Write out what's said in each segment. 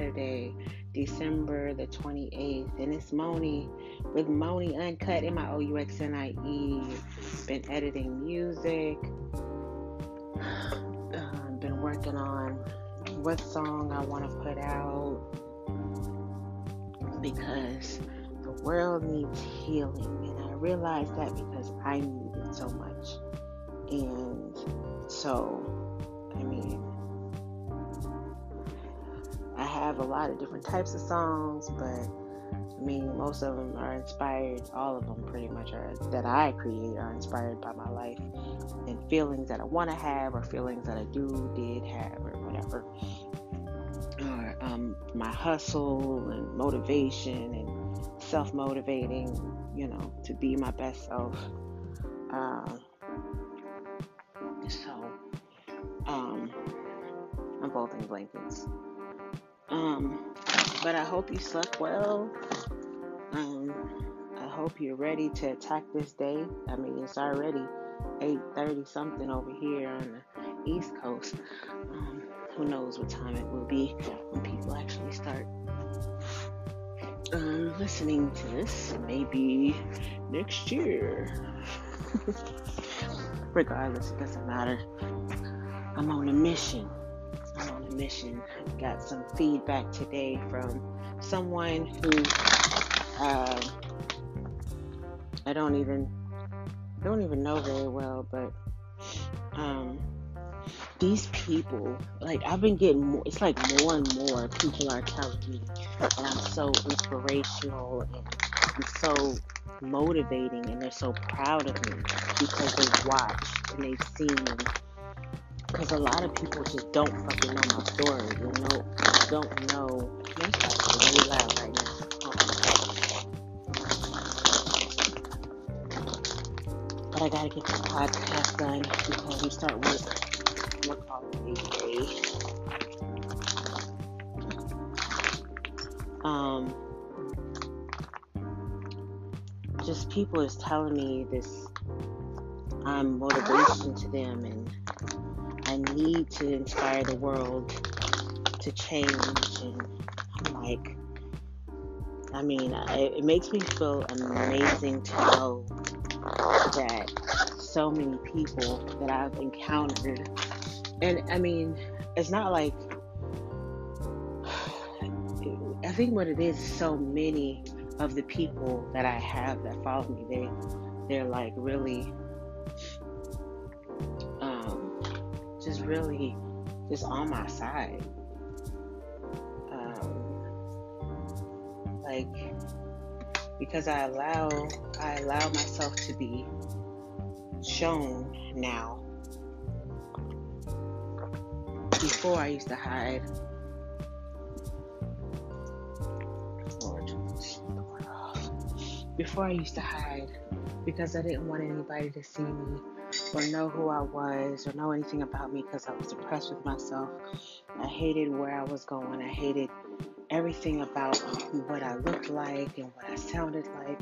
Saturday, December the 28th, and it's Moni with Moni Uncut in my OUXNIE. Been editing music, uh, been working on what song I want to put out because the world needs healing, and I realize that because I need it so much. And so, I mean, I have a lot of different types of songs, but I mean, most of them are inspired, all of them pretty much are that I create are inspired by my life and feelings that I want to have or feelings that I do, did have, or whatever. Or um, my hustle and motivation and self motivating, you know, to be my best self. Uh, so, um, I'm folding blankets. Um, but I hope you slept well. Um, I hope you're ready to attack this day. I mean, it's already 8:30 something over here on the East Coast. Um, who knows what time it will be when people actually start um, listening to this? Maybe next year. Regardless, it doesn't matter. I'm on a mission. Mission. Got some feedback today from someone who uh, I don't even don't even know very well, but um, these people, like I've been getting more. It's like more and more people are telling me that I'm so inspirational and I'm so motivating, and they're so proud of me because they've watched and they've seen. Because a lot of people just don't fucking know my story, you know, don't know. It's really loud right now. But I gotta get this podcast done before we start work. We're calling day. Um, just people is telling me this. I'm motivation to them, and I need to inspire the world to change. And I'm like, I mean, it makes me feel amazing to know that so many people that I've encountered, and I mean, it's not like I think what it is, so many of the people that I have that follow me, they they're like really, really, just on my side. Um, like because I allow I allow myself to be shown now. Before I used to hide. Before I used to hide because I didn't want anybody to see me or know who I was or know anything about me because I was depressed with myself. I hated where I was going. I hated everything about what I looked like and what I sounded like.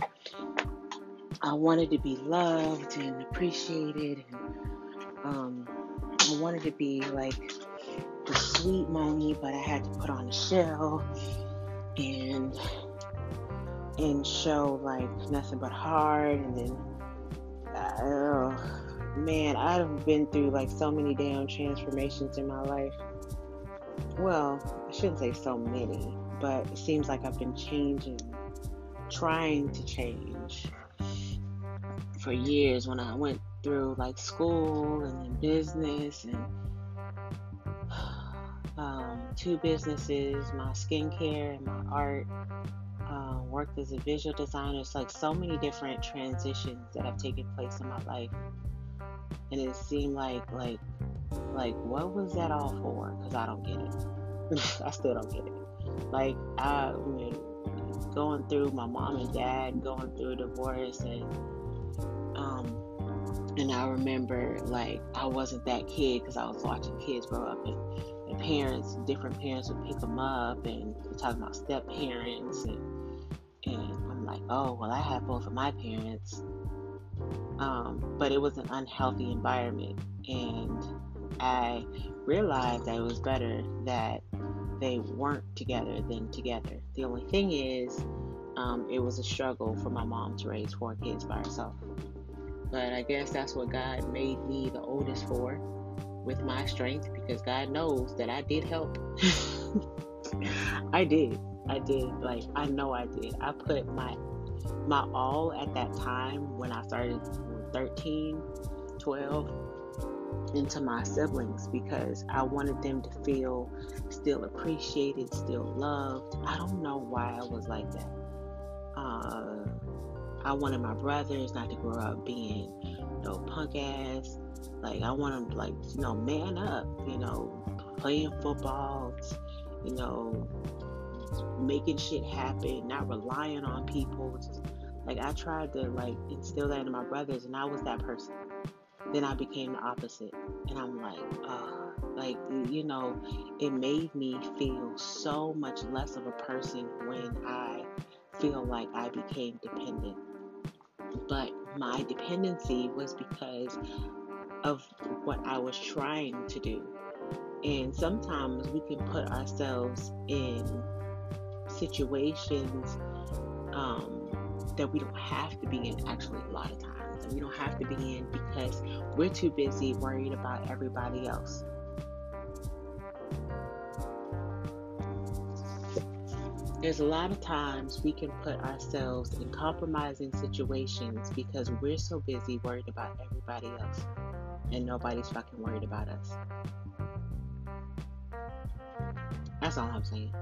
I wanted to be loved and appreciated, and um, I wanted to be like the sweet Moni, but I had to put on a shell and and show like nothing but hard, and then uh, man, I've been through like so many damn transformations in my life. Well, I shouldn't say so many, but it seems like I've been changing, trying to change for years when I went through like school and then business and um, two businesses, my skincare and my art. Uh, worked as a visual designer. It's like so many different transitions that have taken place in my life, and it seemed like like like what was that all for? Because I don't get it. I still don't get it. Like I, mean, going through my mom and dad going through a divorce and um and I remember like I wasn't that kid because I was watching kids grow up and, parents, different parents would pick them up and talking about step parents and and I'm like, oh well, I had both of my parents, um, but it was an unhealthy environment and I realized that it was better that they weren't together than together. The only thing is, um, it was a struggle for my mom to raise four kids by herself. But I guess that's what God made me the oldest for with my strength because God knows that I did help. I did. I did. Like I know I did. I put my my all at that time when I started 13, 12 into my siblings because I wanted them to feel still appreciated, still loved. I don't know why I was like that. Uh, I wanted my brothers not to grow up being know punk ass. Like I want them like you know man up, you know, playing football, you know, making shit happen, not relying on people. Just, like I tried to like instill that in my brothers, and I was that person. Then I became the opposite, and I'm like, uh, like you know, it made me feel so much less of a person when I feel like I became dependent. But my dependency was because of what I was trying to do. And sometimes we can put ourselves in situations um, that we don't have to be in, actually, a lot of times. And we don't have to be in because we're too busy worried about everybody else. There's a lot of times we can put ourselves in compromising situations because we're so busy worried about everybody else and nobody's fucking worried about us. That's all I'm saying.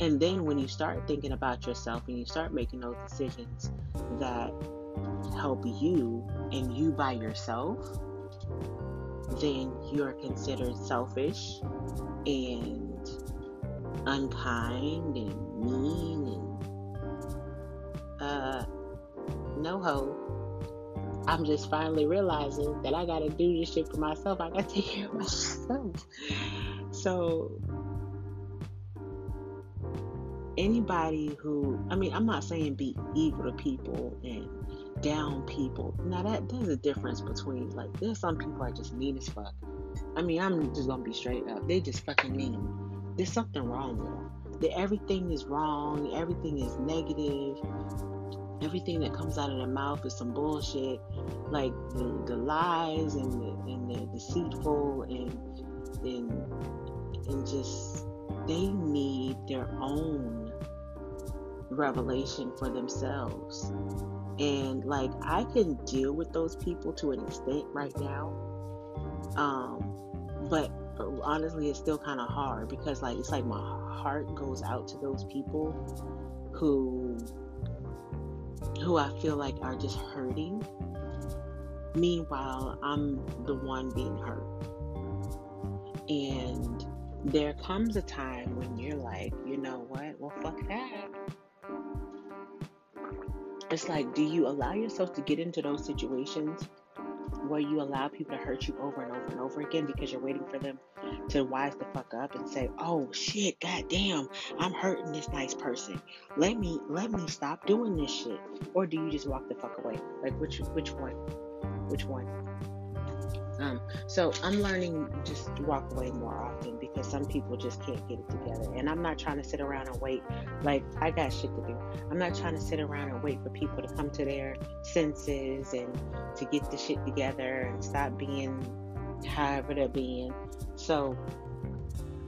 And then when you start thinking about yourself and you start making those decisions that help you and you by yourself, then you're considered selfish and unkind and mean and uh no ho. I'm just finally realizing that I gotta do this shit for myself. I gotta take care of myself. So anybody who I mean I'm not saying be evil to people and down people. Now that there's a difference between like there's some people are just mean as fuck. I mean I'm just gonna be straight up. They just fucking mean. There's something wrong with them. That everything is wrong. Everything is negative. Everything that comes out of their mouth is some bullshit. Like the, the lies and the, and the deceitful and and and just they need their own revelation for themselves and like I can deal with those people to an extent right now. Um, but honestly, it's still kind of hard because like it's like my heart goes out to those people who who I feel like are just hurting. Meanwhile, I'm the one being hurt. And there comes a time when you're like, you know what? Well, fuck that it's like, do you allow yourself to get into those situations where you allow people to hurt you over and over and over again because you're waiting for them to wise the fuck up and say, "Oh shit, goddamn, I'm hurting this nice person. Let me let me stop doing this shit." Or do you just walk the fuck away? Like which which one? Which one? Um, so I'm learning just walk away more often some people just can't get it together. And I'm not trying to sit around and wait. Like I got shit to do. I'm not trying to sit around and wait for people to come to their senses and to get the shit together and stop being however they're being. So,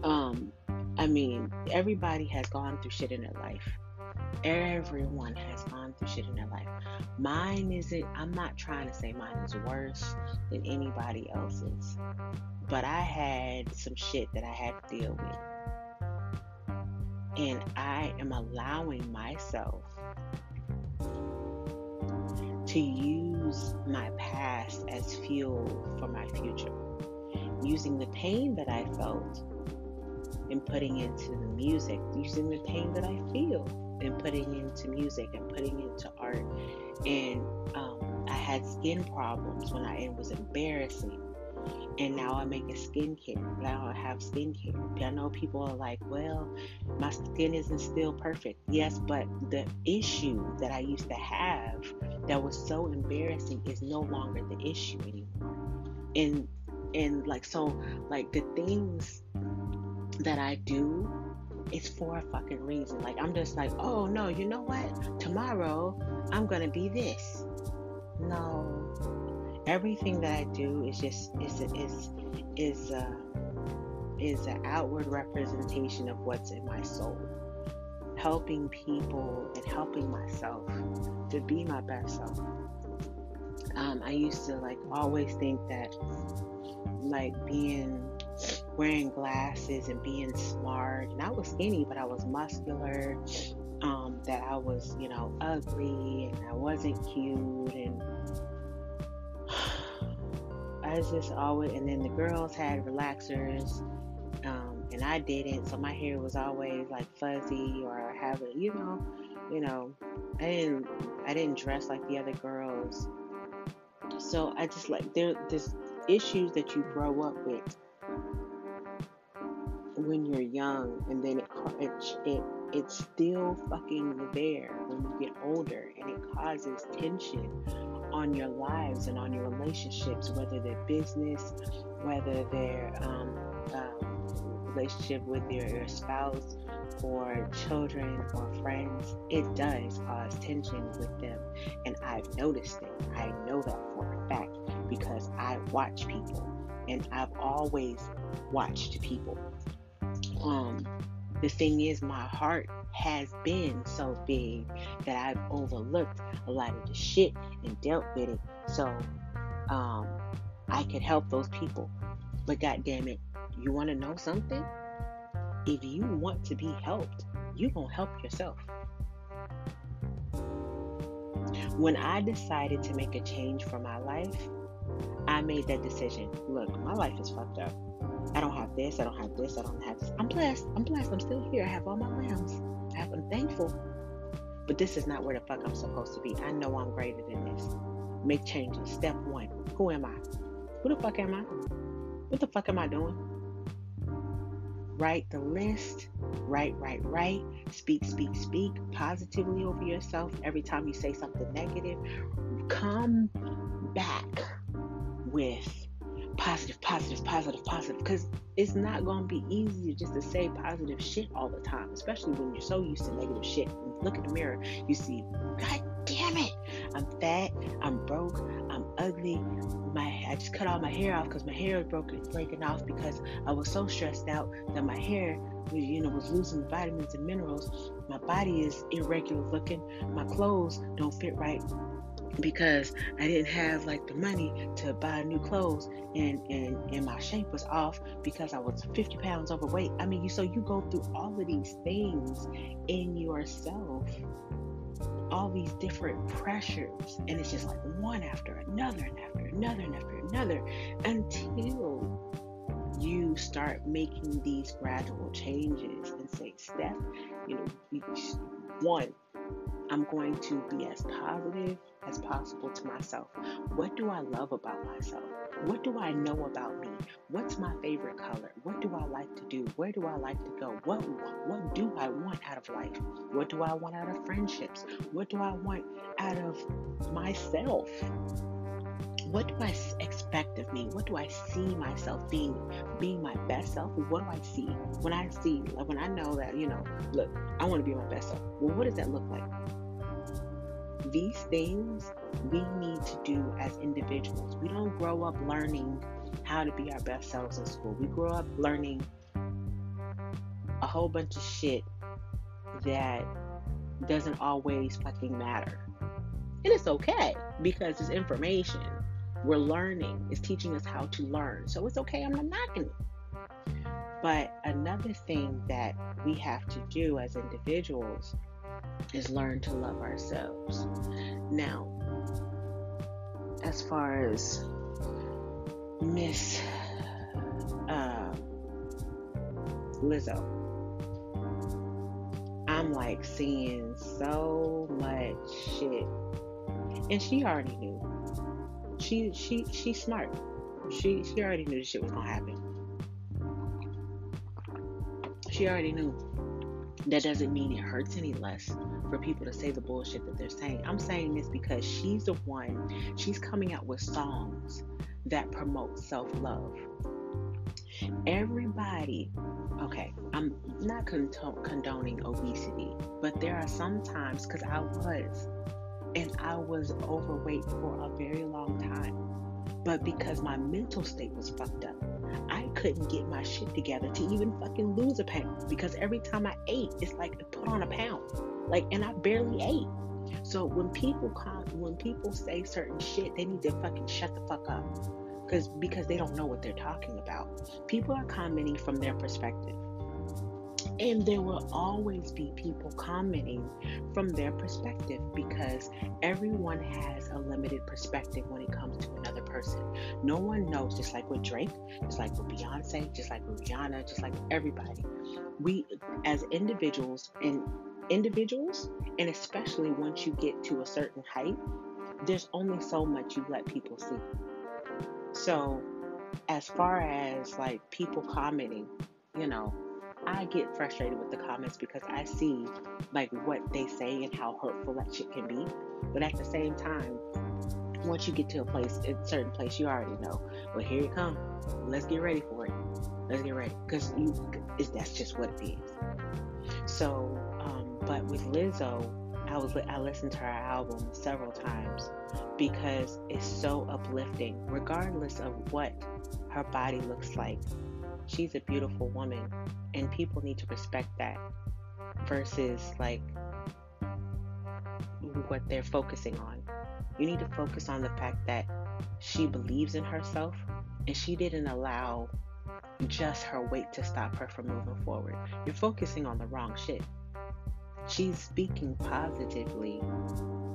um, I mean, everybody has gone through shit in their life. Everyone has gone through shit in their life. Mine isn't, I'm not trying to say mine is worse than anybody else's, but I had some shit that I had to deal with. And I am allowing myself to use my past as fuel for my future. Using the pain that I felt and putting into the music, using the pain that I feel and putting into music and putting into art. And um, I had skin problems when I, it was embarrassing. and now I make a skincare. Now I have skincare. I know people are like, well, my skin isn't still perfect. Yes, but the issue that I used to have that was so embarrassing is no longer the issue anymore. And and like so like the things that I do it's for a fucking reason. Like I'm just like, oh no, you know what? Tomorrow I'm gonna be this. No, everything that I do is just is is is uh, is an outward representation of what's in my soul. Helping people and helping myself to be my best self. Um, I used to like always think that like being wearing glasses and being smart. And I was skinny, but I was muscular. Um, that I was, you know, ugly and I wasn't cute. And I was just always, and then the girls had relaxers. Um, and I didn't, so my hair was always like fuzzy or have it, you know, you know, I didn't, I didn't dress like the other girls. So I just like there, there's issues that you grow up with when you're young, and then it it it it's still fucking there when you get older, and it causes tension on your lives and on your relationships, whether they're business, whether they're um, um, relationship with your, your spouse or children or friends, it does cause tension with them. And I've noticed it. I know that for a fact because I watch people and I've always watched people um, the thing is, my heart has been so big that I've overlooked a lot of the shit and dealt with it. So um, I could help those people. But God damn it, you want to know something? If you want to be helped, you gonna help yourself. When I decided to make a change for my life, I made that decision. Look, my life is fucked up. I don't have this, I don't have this, I don't have this. I'm blessed. I'm blessed. I'm still here. I have all my limbs. I'm thankful. But this is not where the fuck I'm supposed to be. I know I'm greater than this. Make changes. Step one. Who am I? Who the fuck am I? What the fuck am I doing? Write the list. Write, write, write. Speak, speak, speak positively over yourself every time you say something negative. Come back with positive, positive, positive, positive. Because it's not going to be easy just to say positive shit all the time, especially when you're so used to negative shit. When you look in the mirror, you see, God damn it, I'm fat, I'm broke, I'm ugly. My I just cut all my hair off because my hair was broken, breaking off because I was so stressed out that my hair, you know, was losing vitamins and minerals. My body is irregular looking. My clothes don't fit right because I didn't have like the money to buy new clothes and and and my shape was off because I was 50 pounds overweight. I mean, you so you go through all of these things in yourself, all these different pressures, and it's just like one after another and after another and after another until you start making these gradual changes and say, Steph, you know, one, I'm going to be as positive as possible to myself. What do I love about myself? What do I know about me? What's my favorite color? What do I like to do? Where do I like to go? What what do I want out of life? What do I want out of friendships? What do I want out of myself? What do I expect of me? What do I see myself being being my best self? What do I see when I see like when I know that, you know, look, I want to be my best self. Well, what does that look like? These things we need to do as individuals. We don't grow up learning how to be our best selves in school. We grow up learning a whole bunch of shit that doesn't always fucking matter. And it's okay because it's information. We're learning. It's teaching us how to learn. So it's okay. I'm not knocking it. But another thing that we have to do as individuals is learn to love ourselves. Now, as far as Miss uh, Lizzo, I'm like seeing so much shit, and she already knew. She she she's smart. She she already knew this shit was gonna happen. She already knew. That doesn't mean it hurts any less for people to say the bullshit that they're saying. I'm saying this because she's the one, she's coming out with songs that promote self love. Everybody, okay, I'm not condoning obesity, but there are some times, because I was, and I was overweight for a very long time. But because my mental state was fucked up, I couldn't get my shit together to even fucking lose a pound because every time I ate, it's like I put on a pound. Like, and I barely ate. So when people come, when people say certain shit, they need to fucking shut the fuck up because because they don't know what they're talking about. People are commenting from their perspective. And there will always be people commenting from their perspective because everyone has a limited perspective when it comes to another person. No one knows, just like with Drake, just like with Beyonce, just like with Rihanna, just like everybody. We, as individuals, and individuals, and especially once you get to a certain height, there's only so much you let people see. So, as far as like people commenting, you know, I get frustrated with the comments because I see like what they say and how hurtful that shit can be. But at the same time, once you get to a place, a certain place, you already know. Well, here it comes. Let's get ready for it. Let's get ready because that's just what it is. So, um, but with Lizzo, I was I listened to her album several times because it's so uplifting, regardless of what her body looks like she's a beautiful woman and people need to respect that versus like what they're focusing on. You need to focus on the fact that she believes in herself and she didn't allow just her weight to stop her from moving forward. You're focusing on the wrong shit. She's speaking positively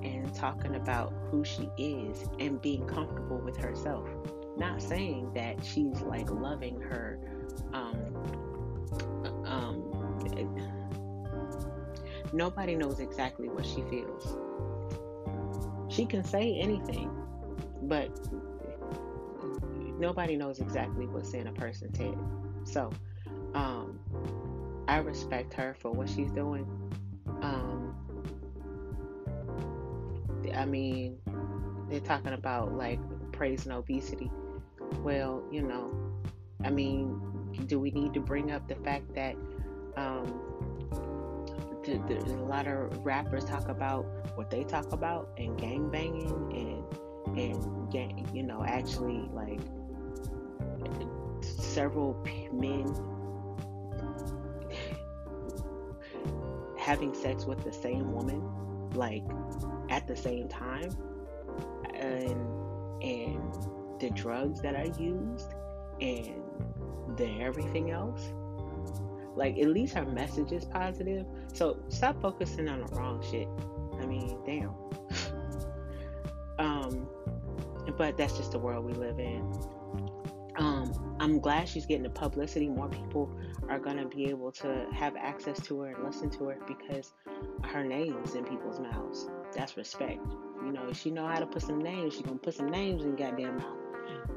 and talking about who she is and being comfortable with herself. Not saying that she's like loving her um, um, nobody knows exactly what she feels. She can say anything, but nobody knows exactly what's in a person's head. So, um, I respect her for what she's doing. Um, I mean, they're talking about like praising obesity. Well, you know, I mean, do we need to bring up the fact that um, the, the, a lot of rappers talk about what they talk about and gang banging and and gang, you know actually like several men having sex with the same woman like at the same time and and the drugs that are used and than everything else. Like at least her message is positive. So stop focusing on the wrong shit. I mean, damn. um, but that's just the world we live in. Um, I'm glad she's getting the publicity. More people are gonna be able to have access to her and listen to her because her name is in people's mouths. That's respect. You know, if she know how to put some names, she gonna put some names in goddamn mouth.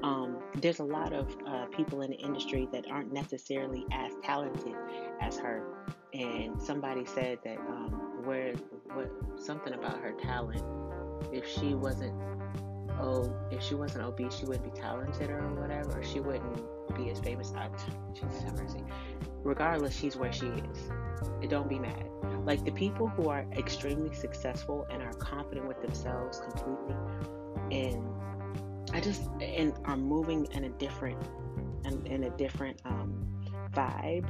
Um, there's a lot of uh, people in the industry that aren't necessarily as talented as her. And somebody said that um, where what something about her talent. If she wasn't oh, if she wasn't obese, she wouldn't be talented or whatever. Or she wouldn't be as famous. I, Jesus have mercy. Regardless, she's where she is. Don't be mad. Like the people who are extremely successful and are confident with themselves completely and I just and are moving in a different in, in a different um, vibe.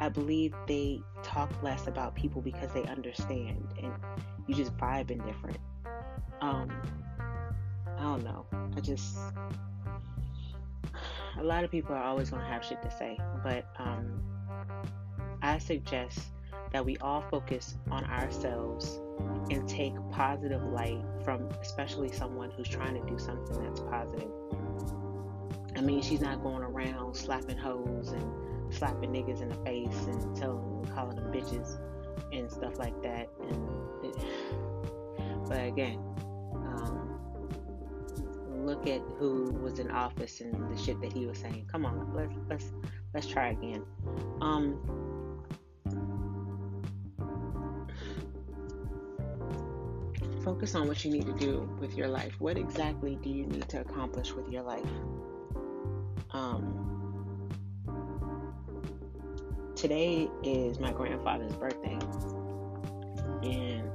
I believe they talk less about people because they understand, and you just vibe in different. Um, I don't know. I just a lot of people are always gonna have shit to say, but um, I suggest that we all focus on ourselves and take positive light from especially someone who's trying to do something that's positive. I mean, she's not going around slapping hoes and slapping niggas in the face and telling them, calling them bitches and stuff like that. And it, but again, um, look at who was in office and the shit that he was saying. Come on, let's let's let's try again. Um, focus on what you need to do with your life. What exactly do you need to accomplish with your life? Um, today is my grandfather's birthday, and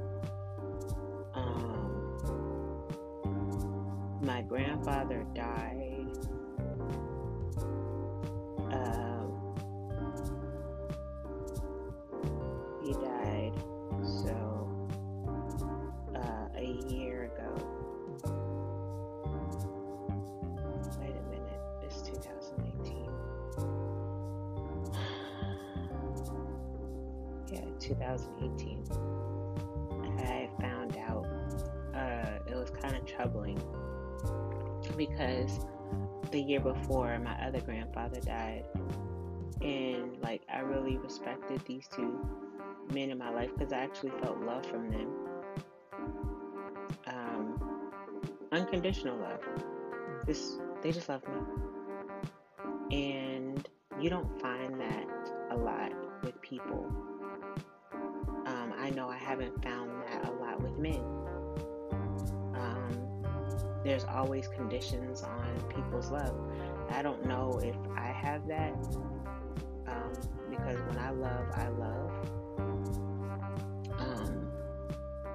um, my grandfather died. Because the year before my other grandfather died, and like I really respected these two men in my life because I actually felt love from them. Um, unconditional love. This they just love me, and you don't find that a lot with people. Um, I know I haven't found that a lot with men. There's always conditions on people's love. I don't know if I have that um, because when I love, I love. Um,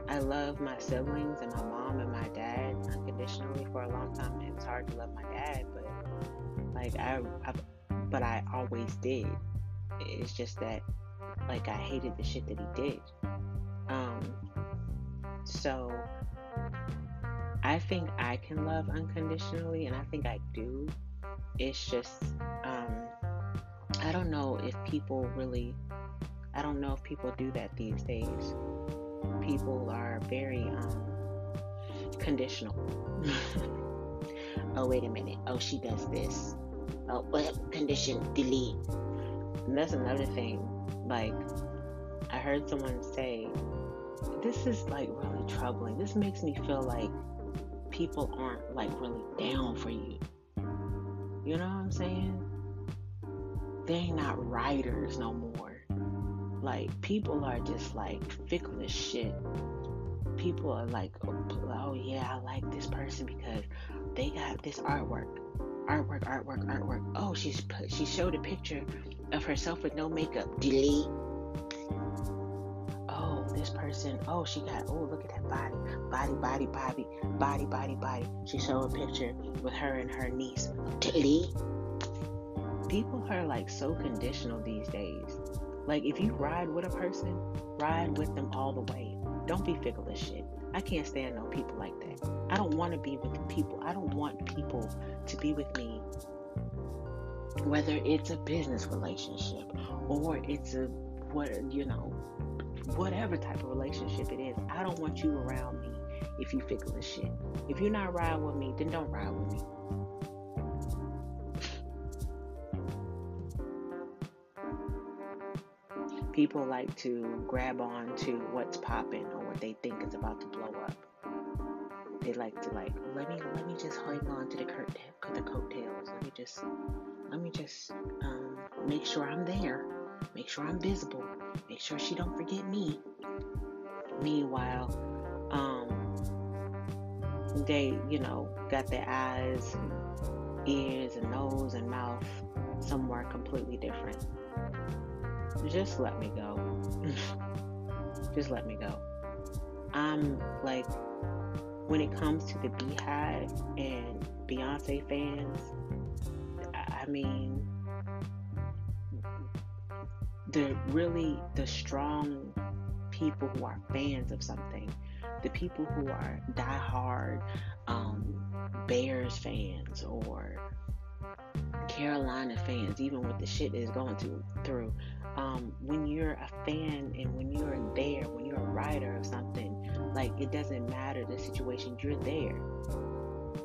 I love my siblings and my mom and my dad unconditionally for a long time. It was hard to love my dad, but like I, I but I always did. It's just that like I hated the shit that he did. Um, so I think I can love unconditionally, and I think I do. It's just um, I don't know if people really. I don't know if people do that these days. People are very um, conditional. oh wait a minute. Oh she does this. Oh what condition? Delete. And that's another thing. Like I heard someone say, this is like really troubling. This makes me feel like people aren't like really down for you. You know what I'm saying? They ain't not riders no more. Like people are just like fickle as shit. People are like, oh, oh yeah, I like this person because they got this artwork, artwork, artwork, artwork. Oh, she's put, she showed a picture of herself with no makeup. Delete. This person. Oh, she got. Oh, look at that body, body, body, body, body, body, body. She showed a picture with her and her niece. Delete. People are like so conditional these days. Like if you ride with a person, ride with them all the way. Don't be fickle as shit. I can't stand no people like that. I don't want to be with people. I don't want people to be with me whether it's a business relationship or it's a what you know whatever type of relationship it is i don't want you around me if you fickle as shit. If you're not riding with me then don't ride with me. People like to grab on to what's popping or what they think is about to blow up. They like to like let me let me just hang on to the curtain the coattails. Let me just let me just um, make sure i'm there make sure i'm visible. Make sure she don't forget me. Meanwhile um, they you know got their eyes and ears and nose and mouth somewhere completely different. Just let me go. Just let me go. I'm like when it comes to the BeyHive and Beyonce fans, I mean, the really the strong people who are fans of something, the people who are diehard um, Bears fans or Carolina fans, even with the shit is going to, through, um, when you're a fan and when you're there, when you're a rider of something, like it doesn't matter the situation, you're there.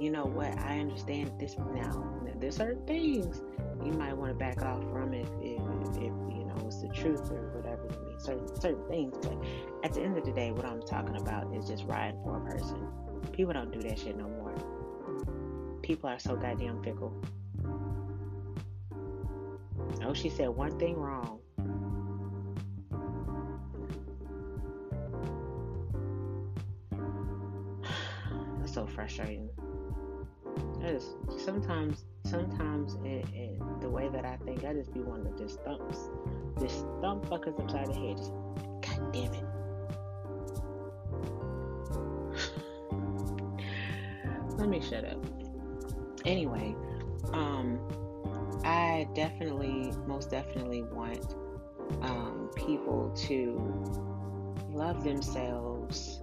You know what? I understand this now. There's certain things you might want to back off from if, if, if you know it's the truth or whatever. you mean, certain certain things, but at the end of the day, what I'm talking about is just riding for a person. People don't do that shit no more. people are so goddamn fickle. Oh, she said one thing wrong. That's so frustrating. That is sometimes, sometimes it, it, the way that I think, I just be wanting to just thump, just thump fuckers upside the head. God damn it. Let me shut up. Anyway, um, I definitely, most definitely want um, people to love themselves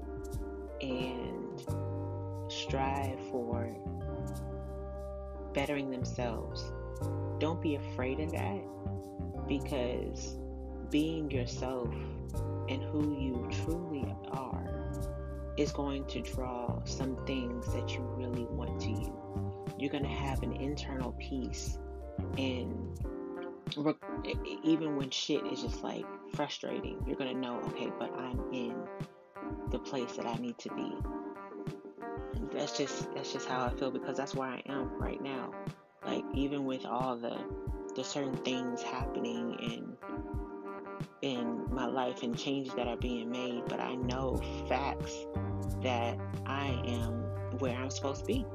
and strive for bettering themselves. Don't be afraid of that because being yourself and who you truly are is going to draw some things that you really want to you. You're going to have an internal peace and even when shit is just like frustrating, you're gonna know, okay, but I'm in the place that I need to be. That's just that's just how I feel because that's where I am right now. Like even with all the the certain things happening in in my life and changes that are being made, but I know facts that I am where I'm supposed to be.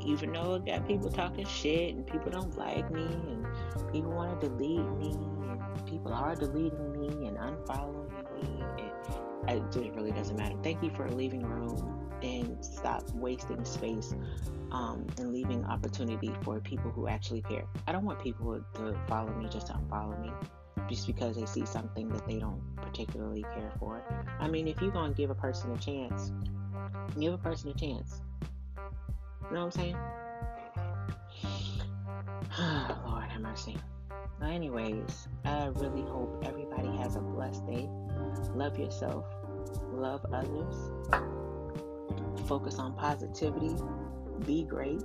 Even though I got people talking shit and people don't like me and people want to delete me and people are deleting me and unfollowing me, it just really doesn't matter. Thank you for leaving room and stop wasting space um, and leaving opportunity for people who actually care. I don't want people to follow me just to unfollow me just because they see something that they don't particularly care for. I mean, if you're going to give a person a chance, give a person a chance you know what I'm saying? Lord have mercy. Anyways, I really hope everybody has a blessed day. Love yourself. Love others. Focus on positivity. Be great.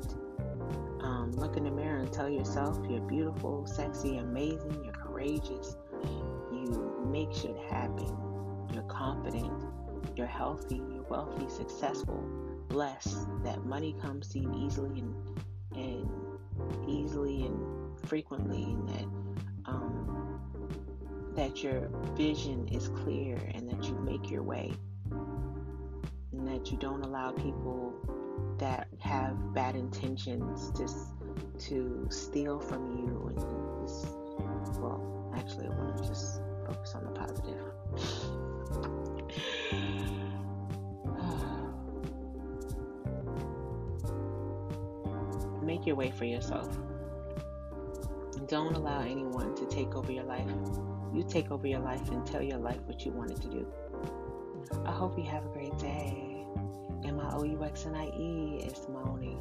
Um, look in the mirror and tell yourself you're beautiful, sexy, amazing, you're courageous. You make shit happen. You're confident. You're healthy. You're wealthy, successful blessed that money comes to you easily and and easily and frequently and that that your vision is clear and that you make your way and that you don't allow people that have bad intentions to to steal from you and just well actually I want to just focus on the positive Make your way for yourself. Don't allow anyone to take over your life. You take over your life and tell your life what you want it to do. I hope you have a great day. And my O-U-X-N-I-E is Moni.